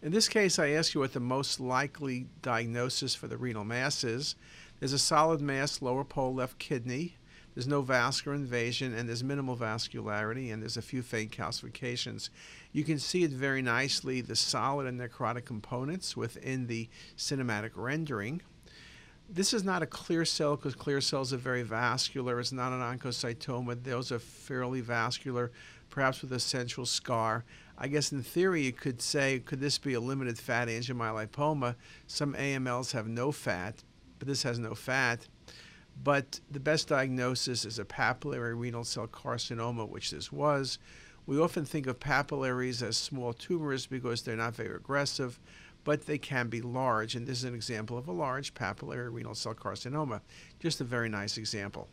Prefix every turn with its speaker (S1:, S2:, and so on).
S1: In this case, I ask you what the most likely diagnosis for the renal mass is. There's a solid mass, lower pole left kidney. There's no vascular invasion, and there's minimal vascularity, and there's a few faint calcifications. You can see it very nicely, the solid and necrotic components within the cinematic rendering. This is not a clear cell because clear cells are very vascular. It's not an oncocytoma. Those are fairly vascular, perhaps with a central scar. I guess in theory you could say, could this be a limited fat angiomyolipoma? Some AMLs have no fat, but this has no fat. But the best diagnosis is a papillary renal cell carcinoma, which this was. We often think of papillaries as small tumors because they're not very aggressive, but they can be large. And this is an example of a large papillary renal cell carcinoma. Just a very nice example.